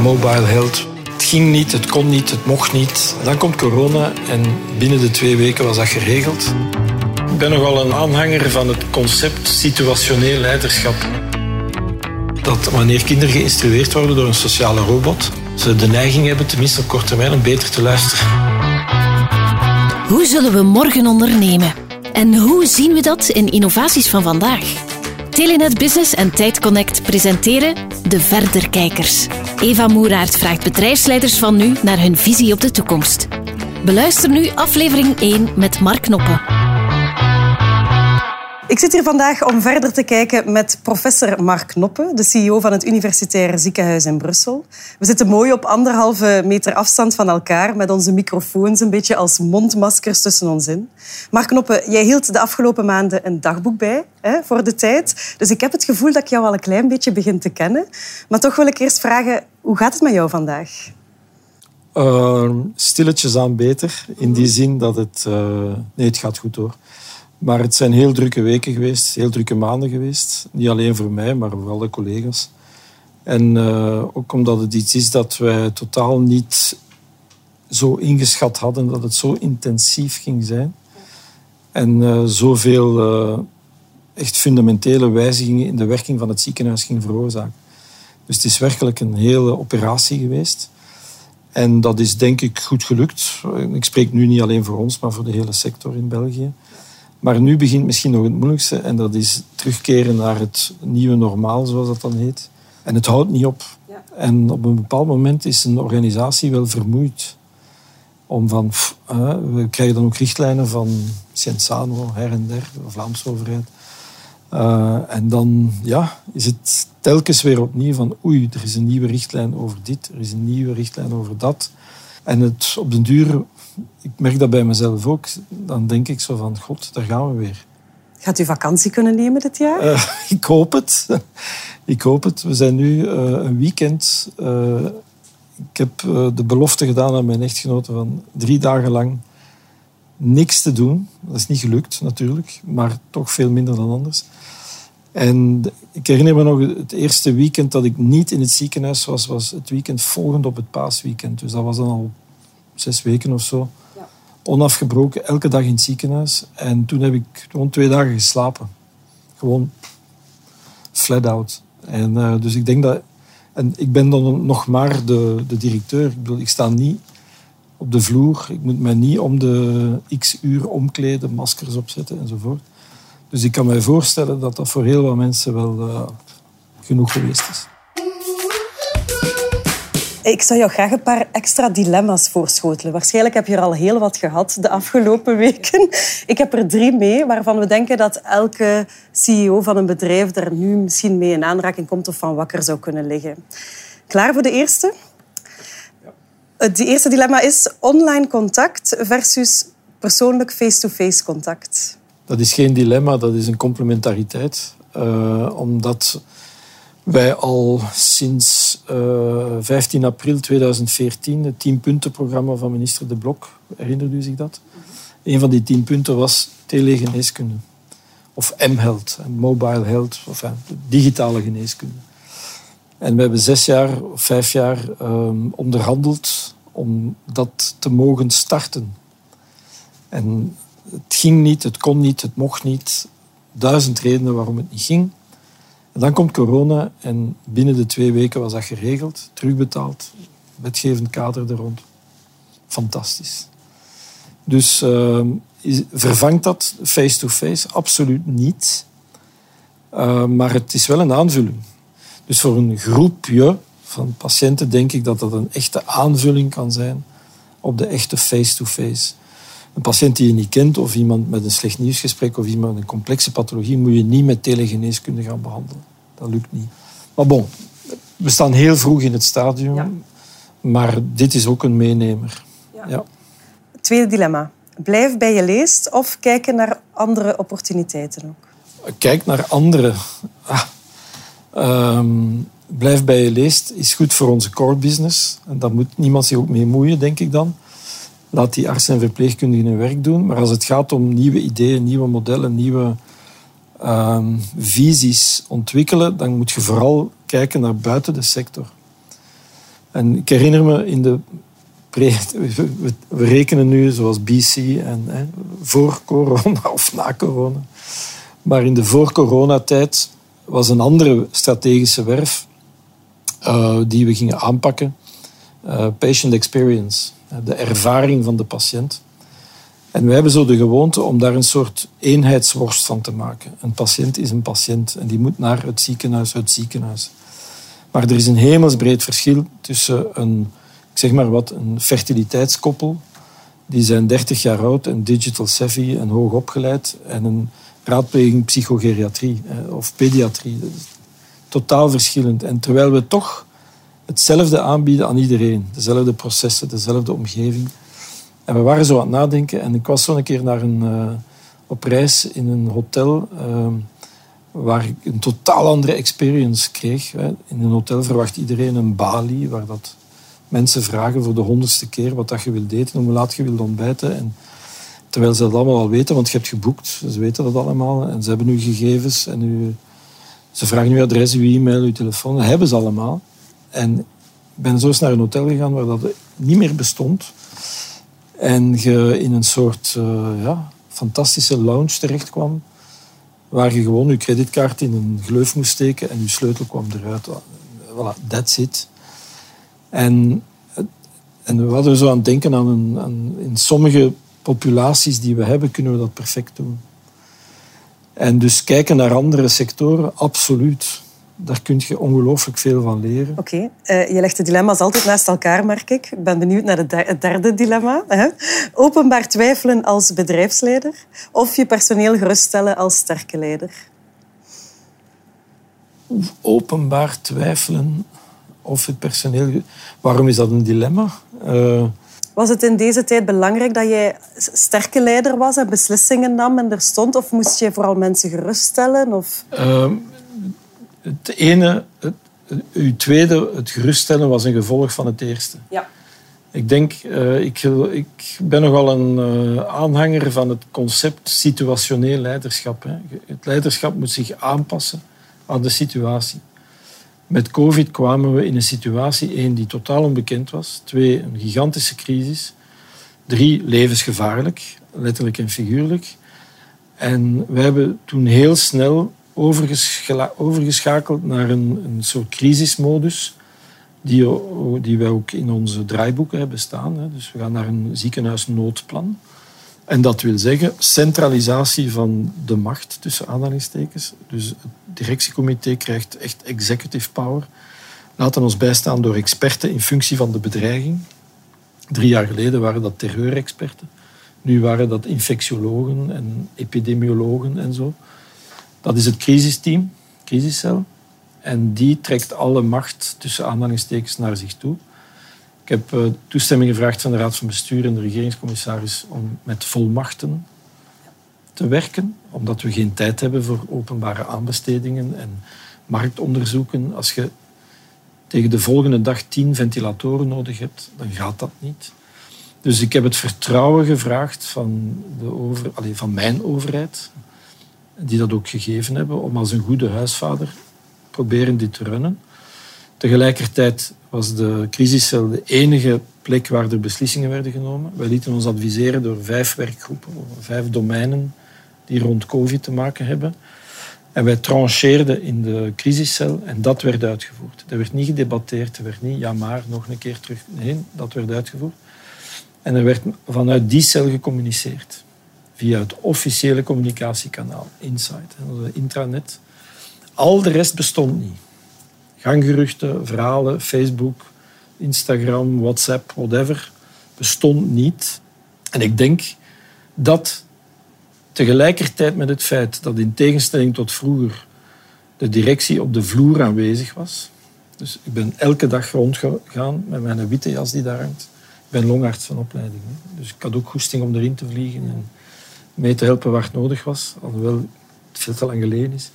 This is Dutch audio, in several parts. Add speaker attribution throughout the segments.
Speaker 1: mobile health. Het ging niet, het kon niet, het mocht niet. Dan komt corona en binnen de twee weken was dat geregeld. Ik ben nogal een aanhanger van het concept situationeel leiderschap. Dat wanneer kinderen geïnstrueerd worden door een sociale robot, ze de neiging hebben, tenminste op korte termijn, om beter te luisteren.
Speaker 2: Hoe zullen we morgen ondernemen? En hoe zien we dat in innovaties van vandaag? Telenet Business en TijdConnect presenteren De Verderkijkers. Eva Moeraert vraagt bedrijfsleiders van nu naar hun visie op de toekomst. Beluister nu aflevering 1 met Mark Knoppen.
Speaker 3: Ik zit hier vandaag om verder te kijken met professor Mark Knoppen, de CEO van het Universitair Ziekenhuis in Brussel. We zitten mooi op anderhalve meter afstand van elkaar met onze microfoons een beetje als mondmaskers tussen ons in. Mark Knoppen, jij hield de afgelopen maanden een dagboek bij hè, voor de tijd. Dus ik heb het gevoel dat ik jou al een klein beetje begin te kennen. Maar toch wil ik eerst vragen, hoe gaat het met jou vandaag?
Speaker 1: Uh, stilletjes aan beter, in die zin dat het... Uh, nee, het gaat goed hoor. Maar het zijn heel drukke weken geweest, heel drukke maanden geweest. Niet alleen voor mij, maar voor alle collega's. En uh, ook omdat het iets is dat wij totaal niet zo ingeschat hadden dat het zo intensief ging zijn. En uh, zoveel uh, echt fundamentele wijzigingen in de werking van het ziekenhuis ging veroorzaken. Dus het is werkelijk een hele operatie geweest. En dat is denk ik goed gelukt. Ik spreek nu niet alleen voor ons, maar voor de hele sector in België. Maar nu begint misschien nog het moeilijkste en dat is terugkeren naar het nieuwe normaal, zoals dat dan heet. En het houdt niet op. Ja. En op een bepaald moment is een organisatie wel vermoeid. Om van, pff, uh, we krijgen dan ook richtlijnen van Cienzano, her en der, de Vlaamse overheid. Uh, en dan ja, is het telkens weer opnieuw van oei, er is een nieuwe richtlijn over dit, er is een nieuwe richtlijn over dat. En het, op den duur ik merk dat bij mezelf ook. Dan denk ik zo van, god, daar gaan we weer.
Speaker 3: Gaat u vakantie kunnen nemen dit jaar? Uh,
Speaker 1: ik hoop het. ik hoop het. We zijn nu uh, een weekend. Uh, ik heb de belofte gedaan aan mijn echtgenote van drie dagen lang niks te doen. Dat is niet gelukt natuurlijk, maar toch veel minder dan anders. En ik herinner me nog het eerste weekend dat ik niet in het ziekenhuis was, was het weekend volgend op het paasweekend. Dus dat was dan al zes weken of zo. Ja. Onafgebroken, elke dag in het ziekenhuis. En toen heb ik gewoon twee dagen geslapen. Gewoon flat out. En uh, dus ik denk dat... En ik ben dan nog maar de, de directeur. Ik, bedoel, ik sta niet op de vloer. Ik moet mij niet om de x uur omkleden, maskers opzetten enzovoort. Dus ik kan mij voorstellen dat dat voor heel wat mensen wel uh, genoeg geweest is.
Speaker 3: Ik zou jou graag een paar extra dilemma's voorschotelen. Waarschijnlijk heb je er al heel wat gehad de afgelopen weken. Ik heb er drie mee, waarvan we denken dat elke CEO van een bedrijf er nu misschien mee in aanraking komt of van wakker zou kunnen liggen. Klaar voor de eerste? Ja. Het eerste dilemma is online contact versus persoonlijk face-to-face contact.
Speaker 1: Dat is geen dilemma, dat is een complementariteit. Uh, omdat wij al sinds uh, eh, 15 april 2014 het 10-puntenprogramma van minister De Blok, herinnert u zich dat? Een van die 10 punten was telegeneeskunde. Of M-health, mobile health, of uh, digitale geneeskunde. En we hebben zes jaar of vijf jaar um, onderhandeld om dat te mogen starten. En het ging niet, het kon niet, het mocht niet. Duizend redenen waarom het niet ging. Dan komt corona en binnen de twee weken was dat geregeld, terugbetaald, wetgevend kader er rond. Fantastisch. Dus uh, vervangt dat face-to-face? Absoluut niet. Uh, maar het is wel een aanvulling. Dus voor een groepje van patiënten denk ik dat dat een echte aanvulling kan zijn op de echte face-to-face. Een patiënt die je niet kent of iemand met een slecht nieuwsgesprek of iemand met een complexe pathologie moet je niet met telegeneeskunde gaan behandelen. Dat lukt niet. Maar bon, we staan heel vroeg in het stadium, maar dit is ook een meenemer. Ja. ja.
Speaker 3: Tweede dilemma. Blijf bij je leest of kijken naar andere opportuniteiten ook?
Speaker 1: Kijk naar andere. Ah. Ehm, blijf bij je leest is goed voor onze core business. En daar moet niemand zich ook mee moeien, denk ik dan. Laat die artsen en verpleegkundigen hun werk doen. Maar als het gaat om nieuwe ideeën, nieuwe modellen, nieuwe uh, visies ontwikkelen, dan moet je vooral kijken naar buiten de sector. En ik herinner me in de we rekenen nu zoals BC en hè, voor corona of na corona. Maar in de voor-coronatijd was een andere strategische werf uh, die we gingen aanpakken. Uh, patient experience, de ervaring van de patiënt. En we hebben zo de gewoonte om daar een soort eenheidsworst van te maken. Een patiënt is een patiënt en die moet naar het ziekenhuis, het ziekenhuis. Maar er is een hemelsbreed verschil tussen een zeg maar wat, een fertiliteitskoppel. Die zijn 30 jaar oud en digital savvy en hoog opgeleid. En een raadpleging psychogeriatrie of pediatrie. Totaal verschillend. En terwijl we toch hetzelfde aanbieden aan iedereen. Dezelfde processen, dezelfde omgeving. En we waren zo aan het nadenken. En ik was zo een keer naar een, uh, op reis in een hotel... Uh, waar ik een totaal andere experience kreeg. In een hotel verwacht iedereen een balie, waar dat mensen vragen voor de honderdste keer wat dat je wilt eten, hoe laat je wilt ontbijten. En terwijl ze dat allemaal al weten, want je hebt geboekt. Ze weten dat allemaal en ze hebben uw gegevens. En u, ze vragen uw adres, uw e-mail, uw telefoon. Dat hebben ze allemaal. En ik ben zo eens naar een hotel gegaan waar dat niet meer bestond. En je in een soort uh, ja, fantastische lounge terecht kwam. Waar je gewoon je creditkaart in een gleuf moest steken en je sleutel kwam eruit. Voilà, that's it. En, en we hadden zo aan het denken aan, een, aan in sommige populaties die we hebben, kunnen we dat perfect doen. En dus kijken naar andere sectoren, absoluut. Daar kun je ongelooflijk veel van leren.
Speaker 3: Oké, eh, je legt de dilemma's altijd naast elkaar, merk ik. Ik ben benieuwd naar het derde dilemma. Openbaar twijfelen als bedrijfsleider of je personeel geruststellen als sterke leider?
Speaker 1: Openbaar twijfelen of het personeel. Waarom is dat een dilemma? Uh...
Speaker 3: Was het in deze tijd belangrijk dat jij sterke leider was en beslissingen nam en er stond? Of moest je vooral mensen geruststellen? Of...
Speaker 1: Uh, het ene, het, uw tweede, het geruststellen, was een gevolg van het eerste.
Speaker 3: Ja.
Speaker 1: Ik denk, uh, ik, ik, ben nogal een uh, aanhanger van het concept situationeel leiderschap. Hè. Het leiderschap moet zich aanpassen aan de situatie. Met COVID kwamen we in een situatie, één, die totaal onbekend was. Twee, een gigantische crisis. Drie, levensgevaarlijk, letterlijk en figuurlijk. En we hebben toen heel snel overgeschakeld naar een, een soort crisismodus, die, die wij ook in onze draaiboeken hebben staan. Dus we gaan naar een ziekenhuisnoodplan. En dat wil zeggen centralisatie van de macht, tussen aanhalingstekens. Dus het directiecomité krijgt echt executive power. Laten ons bijstaan door experten in functie van de bedreiging. Drie jaar geleden waren dat terreurexperten. Nu waren dat infectiologen en epidemiologen en zo. Dat is het crisisteam, crisiscel. En die trekt alle macht tussen aanhalingstekens naar zich toe. Ik heb eh, toestemming gevraagd van de Raad van Bestuur en de regeringscommissaris om met volmachten te werken, omdat we geen tijd hebben voor openbare aanbestedingen en marktonderzoeken. Als je tegen de volgende dag tien ventilatoren nodig hebt, dan gaat dat niet. Dus ik heb het vertrouwen gevraagd van, de over, allez, van mijn overheid, die dat ook gegeven hebben, om als een goede huisvader proberen dit te runnen. Tegelijkertijd was de crisiscel de enige plek waar er beslissingen werden genomen. Wij lieten ons adviseren door vijf werkgroepen, vijf domeinen die rond COVID te maken hebben. En wij trancheerden in de crisiscel en dat werd uitgevoerd. Er werd niet gedebatteerd, er werd niet ja maar, nog een keer terug. Nee, dat werd uitgevoerd. En er werd vanuit die cel gecommuniceerd. Via het officiële communicatiekanaal, Insight, onze intranet. Al de rest bestond niet ganggeruchten, verhalen, Facebook, Instagram, WhatsApp, whatever, bestond niet. En ik denk dat tegelijkertijd met het feit dat in tegenstelling tot vroeger de directie op de vloer aanwezig was. Dus ik ben elke dag rondgegaan met mijn witte jas die daar hangt. Ik ben longarts van opleiding. Dus ik had ook goesting om erin te vliegen en mee te helpen waar het nodig was. Alhoewel het veel te lang geleden is.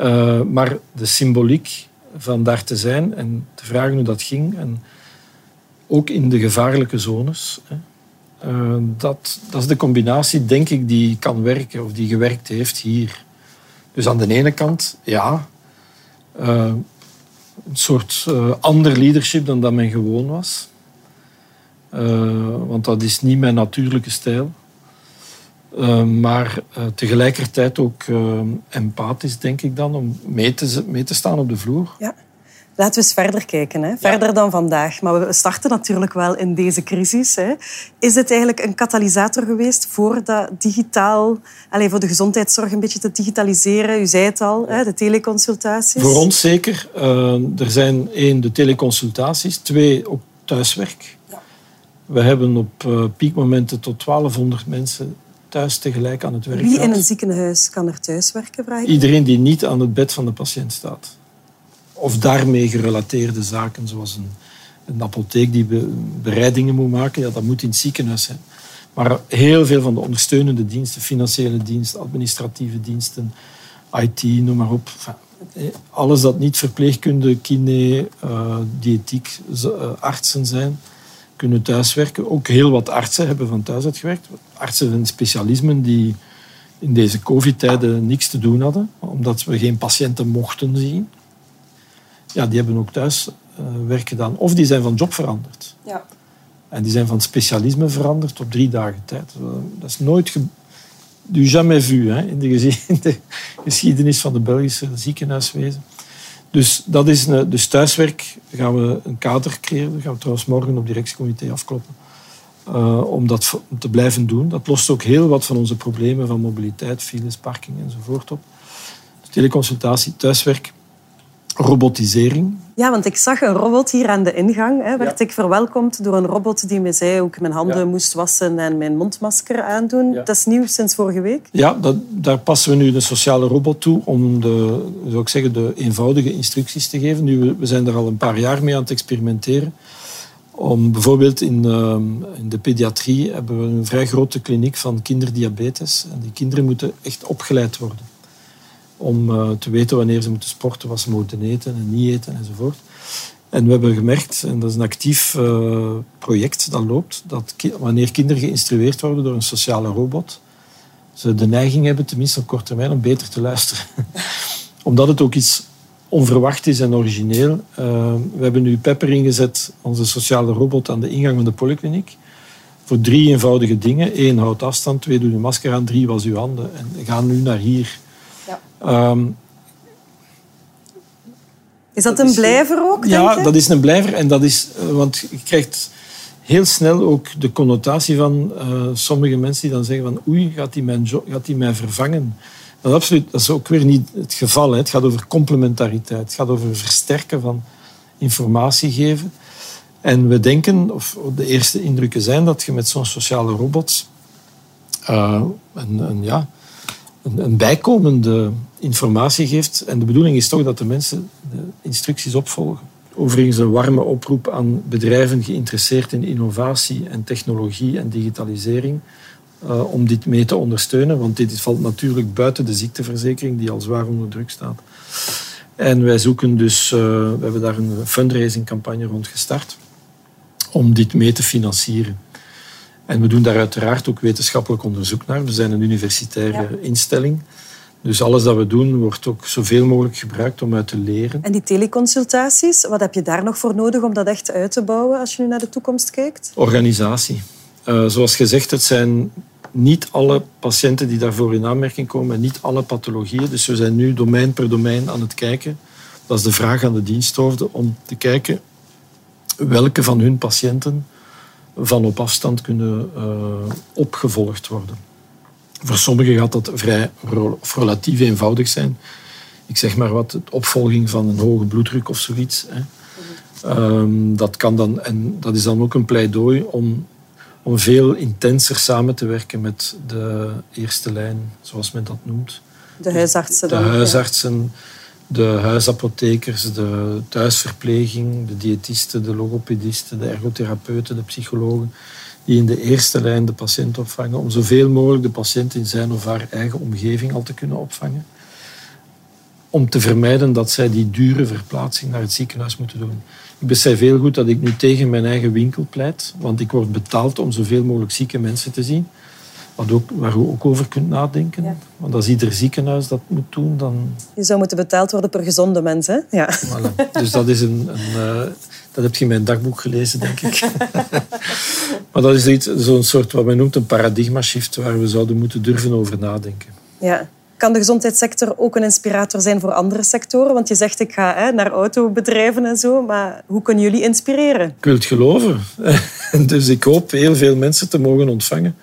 Speaker 1: Uh, maar de symboliek van daar te zijn en te vragen hoe dat ging. En ook in de gevaarlijke zones. Uh, dat, dat is de combinatie, denk ik, die kan werken of die gewerkt heeft hier. Dus aan de ene kant, ja, uh, een soort ander leadership dan dat men gewoon was. want dat is niet mijn natuurlijke stijl. Maar tegelijkertijd ook empathisch, denk ik dan, om mee te, mee te staan op de vloer.
Speaker 3: Ja. Laten we eens verder kijken, hè? verder dan vandaag. Maar we starten natuurlijk wel in deze crisis. Hè? Is het eigenlijk een katalysator geweest voor dat digitaal, allez, voor de gezondheidszorg een beetje te digitaliseren? U zei het al, hè? de teleconsultaties.
Speaker 1: Voor ons zeker. Er zijn één, de teleconsultaties. Twee, ook thuiswerk. Ja. We hebben op piekmomenten tot 1200 mensen thuis tegelijk aan het werk
Speaker 3: Wie in een ziekenhuis kan er thuiswerken? Vraag
Speaker 1: Iedereen die niet aan het bed van de patiënt staat of daarmee gerelateerde zaken, zoals een, een apotheek die bereidingen moet maken, ja, dat moet in het ziekenhuis zijn. Maar heel veel van de ondersteunende diensten, financiële diensten, administratieve diensten, IT, noem maar op. Eh, alles dat niet verpleegkunde, kine, uh, diëtiek, uh, artsen zijn, kunnen thuiswerken. Ook heel wat artsen hebben van thuis uitgewerkt. Artsen en specialismen die in deze covid-tijden niks te doen hadden, omdat we geen patiënten mochten zien ja, die hebben ook thuis uh, werk gedaan. Of die zijn van job veranderd. Ja. En die zijn van specialisme veranderd op drie dagen tijd. Eh, dat is nooit du jamais vu hè, in, de, in de geschiedenis van de Belgische ziekenhuiswezen. Dus dat is een, dus thuiswerk gaan we een kader creëren. Dat gaan we trouwens morgen op directiecomité afkloppen. Uh, om dat te blijven doen. Dat lost ook heel wat van onze problemen van mobiliteit, files, parking enzovoort op. Dus teleconsultatie, thuiswerk robotisering.
Speaker 3: Ja, want ik zag een robot hier aan de ingang. Hè, werd ik verwelkomd door een robot die me zei hoe ik mijn handen moest wassen en mijn mondmasker aandoen. Dat is nieuw sinds vorige week.
Speaker 1: Ja, dat, daar passen we nu de sociale robot toe om de, zou ik zeggen, de eenvoudige instructies te geven. Nu, we zijn er al een paar jaar mee aan het experimenteren. Om bijvoorbeeld in, ehm, in de pediatrie hebben we een vrij grote kliniek van kinderdiabetes. En die kinderen moeten echt opgeleid worden om uh, te weten wanneer ze moeten sporten, wat ze moeten eten en niet eten enzovoort. En we hebben gemerkt, en dat is een actief uh, project dat loopt, dat wanneer kinderen geïnstrueerd worden door een sociale robot, ze de neiging hebben, tenminste op korte termijn, om beter te luisteren. Omdat het ook iets onverwacht is en origineel. Uh, we hebben nu Pepper ingezet, onze sociale robot, aan de ingang van de polykliniek. Voor drie eenvoudige dingen. Eén, houd afstand. Twee, doe je masker aan. Drie, was uw handen. En ga nu naar hier
Speaker 3: Ehm, is dat, een blijver ook?
Speaker 1: Ja, dat is een blijver. En dat is, eh, want je krijgt heel snel ook de connotatie van uh, sommige mensen die dan zeggen van oei, gaat hij mijn, gaat die mij vervangen? Dat is, absoluut, dat is ook weer niet het geval. Hè. Het gaat over complementariteit. Het gaat over versterken van informatie geven. En we denken, of de eerste indrukken zijn, dat je met zo'n sociale robot uh, een, een, ja, een, bijkomende informatie geeft. En de bedoeling is toch dat de mensen de instructies opvolgen. Overigens een warme oproep aan bedrijven geïnteresseerd in innovatie en technologie en digitalisering. Uh, om dit mee te ondersteunen, want dit valt natuurlijk buiten de ziekteverzekering die al zwaar onder druk staat. En wij zoeken dus, uh, we hebben daar een fundraisingcampagne rond gestart om dit mee te financieren. En we doen daar uiteraard ook wetenschappelijk onderzoek naar. We zijn een universitaire instelling. Dus alles dat we doen wordt ook zoveel mogelijk gebruikt om uit te leren.
Speaker 3: En die teleconsultaties, wat heb je daar nog voor nodig om dat echt uit te bouwen als je nu naar de toekomst kijkt?
Speaker 1: Organisatie. Uh, zoals gezegd, het zijn niet alle patiënten die daarvoor in aanmerking komen en niet alle pathologieën. Dus we zijn nu domein per domein aan het kijken. Dat is de vraag aan de diensthoofden om te kijken welke van hun patiënten van op afstand kunnen uh, opgevolgd worden. Voor sommigen gaat dat vrij of relatief eenvoudig zijn. Ik zeg maar wat, de opvolging van een hoge bloeddruk of zoiets. Hè. Um, dat, kan dan, en dat is dan ook een pleidooi om, om veel intenser samen te werken met de eerste lijn, zoals men dat noemt.
Speaker 3: De huisartsen.
Speaker 1: De huisartsen, de huisapothekers, de thuisverpleging, de diëtisten, de logopedisten, de ergotherapeuten, de psychologen die in de eerste lijn de patiënt opvangen, om zoveel mogelijk de patiënt in zijn of haar eigen omgeving al te kunnen opvangen. Om te vermijden dat zij die dure verplaatsing naar het ziekenhuis moeten doen. Ik besef heel goed dat ik nu tegen mijn eigen winkel pleit, want ik word betaald om zoveel mogelijk zieke mensen te zien. Wat ook, waar je ook over kunt nadenken.
Speaker 3: Ja.
Speaker 1: Want als ieder ziekenhuis dat moet doen, dan...
Speaker 3: Je zou moeten betaald worden per gezonde mens, hè? Ja.
Speaker 1: Voilà. Dus dat is een... een uh, dat heb je in mijn dagboek gelezen, denk ik. maar dat is zo'n soort, wat men noemt, een paradigma-shift, waar we zouden moeten durven over nadenken.
Speaker 3: Ja. Kan de gezondheidssector ook een inspirator zijn voor andere sectoren? Want je zegt, ik ga hè, naar autobedrijven en zo, maar hoe kunnen jullie inspireren?
Speaker 1: Ik wil het geloven. dus ik hoop heel veel mensen te mogen ontvangen.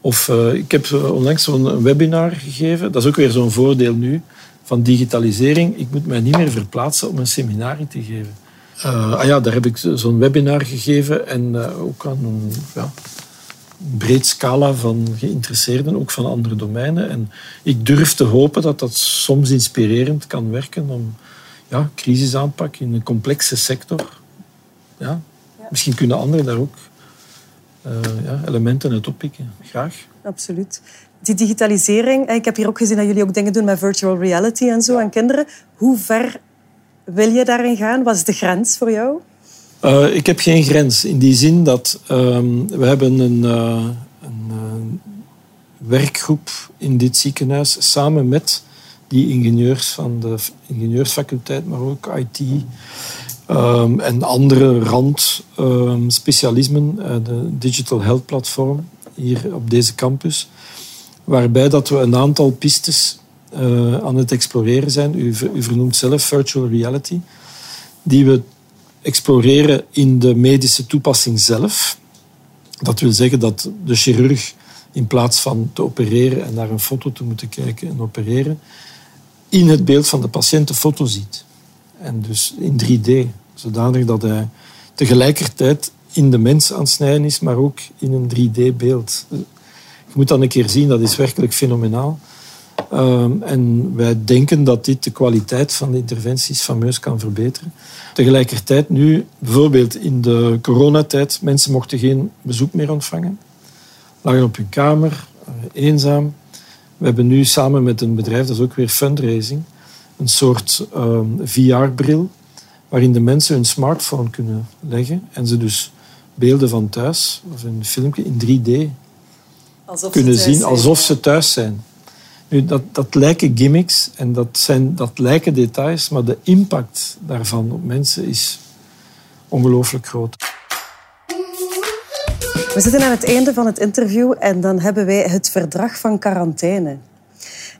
Speaker 1: Of uh, ik heb onlangs zo'n webinar gegeven. Dat is ook weer zo'n voordeel nu van digitalisering. Ik moet mij niet meer verplaatsen om een seminarie te geven. Uh, ah ja, daar heb ik zo'n webinar gegeven en uh, ook aan een ja, breed scala van geïnteresseerden, ook van andere domeinen. En ik durf te hopen dat dat soms inspirerend kan werken om ja, crisisaanpak in een complexe sector. Ja, ja. Misschien kunnen anderen daar ook uh, ja, elementen uit oppikken. Graag.
Speaker 3: Absoluut. Die digitalisering, ik heb hier ook gezien dat jullie ook dingen doen met virtual reality en zo aan kinderen. Hoe ver wil je daarin gaan? Wat is de grens voor jou?
Speaker 1: Uh, ik heb geen grens. In die zin dat um, we hebben een, uh, een uh, werkgroep in dit ziekenhuis samen met die ingenieurs van de ingenieursfaculteit, maar ook IT um, en andere randspecialismen, um, de Digital Health Platform hier op deze campus, waarbij dat we een aantal pistes uh, aan het exploreren zijn. U, u vernoemt zelf virtual reality, die we exploreren in de medische toepassing zelf. Dat wil zeggen dat de chirurg in plaats van te opereren en naar een foto te moeten kijken en opereren, in het beeld van de patiënt een foto ziet. En dus in 3D, zodanig dat hij tegelijkertijd in de mens aan het snijden is, maar ook in een 3D-beeld. Je moet dat een keer zien, dat is werkelijk fenomenaal. Um, en wij denken dat dit de kwaliteit van de interventies fameus kan verbeteren. Tegelijkertijd nu, bijvoorbeeld in de coronatijd, mensen mochten geen bezoek meer ontvangen. Lagen op hun kamer, uh, eenzaam. We hebben nu samen met een bedrijf, dat is ook weer fundraising, een soort uh, VR-bril waarin de mensen hun smartphone kunnen leggen en ze dus beelden van thuis of een filmpje in 3D
Speaker 3: alsof
Speaker 1: kunnen zien
Speaker 3: zijn.
Speaker 1: alsof ze thuis zijn. Nu, dat, dat lijken gimmicks en dat, zijn, dat lijken details, maar de impact daarvan op mensen is ongelooflijk groot.
Speaker 3: We zitten aan het einde van het interview en dan hebben wij het verdrag van quarantaine.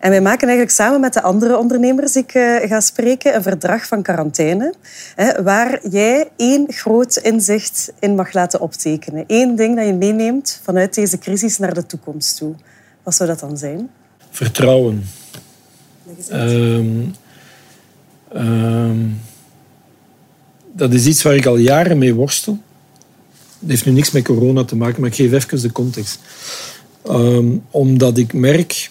Speaker 3: En wij maken eigenlijk samen met de andere ondernemers die ik uh, ga spreken een verdrag van quarantaine, hè, waar jij één groot inzicht in mag laten optekenen. Eén ding dat je meeneemt vanuit deze crisis naar de toekomst toe. Wat zou dat dan zijn?
Speaker 1: Vertrouwen. Um, um, dat is iets waar ik al jaren mee worstel. Het heeft nu niks met corona te maken, maar ik geef even de context. Um, omdat ik merk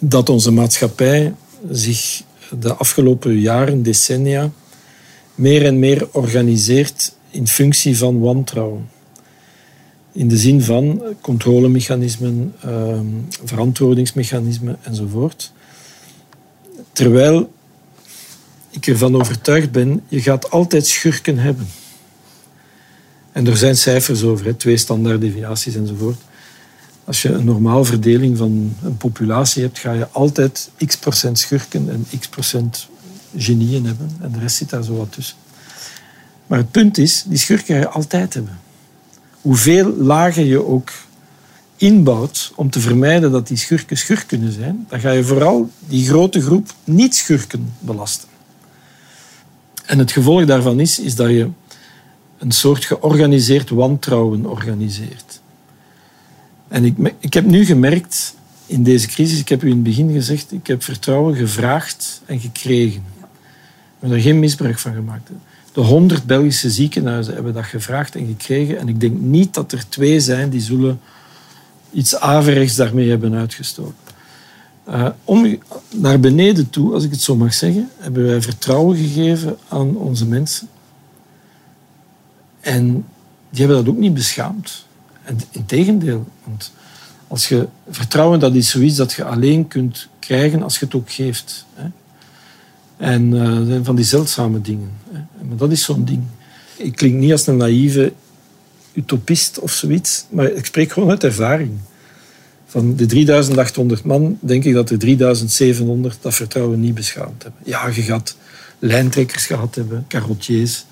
Speaker 1: dat onze maatschappij zich de afgelopen jaren, decennia, meer en meer organiseert in functie van wantrouwen. In de zin van controlemechanismen, eh, verantwoordingsmechanismen enzovoort. Terwijl ik ervan overtuigd ben, je gaat altijd schurken hebben. En er zijn cijfers over, hè, twee standaarddeviaties enzovoort. Als je een normaal verdeling van een populatie hebt, ga je altijd x procent schurken en x procent genieën hebben. En de rest zit daar zo wat tussen. Maar het punt is, die schurken ga je altijd hebben. Hoeveel lagen je ook inbouwt om te vermijden dat die schurken schurk kunnen zijn, dan ga je vooral die grote groep niet-schurken belasten. En het gevolg daarvan is, is dat je een soort georganiseerd wantrouwen organiseert. En ik, ik heb nu gemerkt in deze crisis, ik heb u in het begin gezegd, ik heb vertrouwen gevraagd en gekregen. We hebben er geen misbruik van gemaakt. De honderd Belgische ziekenhuizen hebben dat gevraagd en gekregen. En ik denk niet dat er twee zijn die zullen iets averechts daarmee hebben uitgestoken. Uh, om naar beneden toe, als ik het zo mag zeggen, hebben wij vertrouwen gegeven aan onze mensen. En die hebben dat ook niet beschaamd. Integendeel, want als je vertrouwen, dat is zoiets dat je alleen kunt krijgen als je het ook geeft. Hè. En uh, van die zeldzame dingen. Hè. Maar dat is zo'n ding. Ik klink niet als een naïeve utopist of zoiets, maar ik spreek gewoon uit ervaring. Van de 3800 man denk ik dat er 3700 dat vertrouwen niet beschaamd hebben. Ja, je gaat lijntrekkers gehad hebben, carottiers.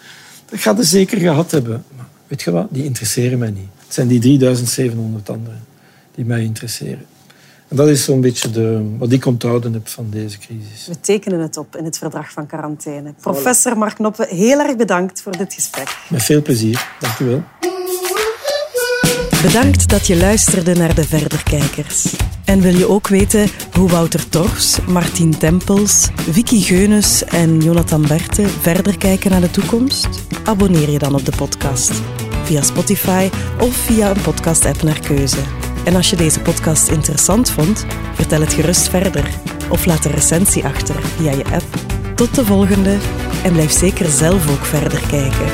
Speaker 1: Dat gaat er zeker gehad hebben. Maar weet je wat? Die interesseren mij niet. Het zijn die 3700 anderen die mij interesseren. En dat is zo'n beetje de, wat ik onthouden heb van deze crisis.
Speaker 3: We tekenen het op in het verdrag van quarantaine. Professor Mark Noppe, heel erg bedankt voor dit gesprek.
Speaker 1: Met veel plezier. Dank u wel.
Speaker 3: Bedankt dat je luisterde naar de Verderkijkers. En wil je ook weten hoe Wouter Tors, Martien Tempels, Vicky Geunus en Jonathan Berte verder kijken naar de toekomst? Abonneer je dan op de podcast via Spotify of via een podcast-app naar keuze. En als je deze podcast interessant vond, vertel het gerust verder of laat een recensie achter via je app. Tot de volgende en blijf zeker zelf ook verder kijken.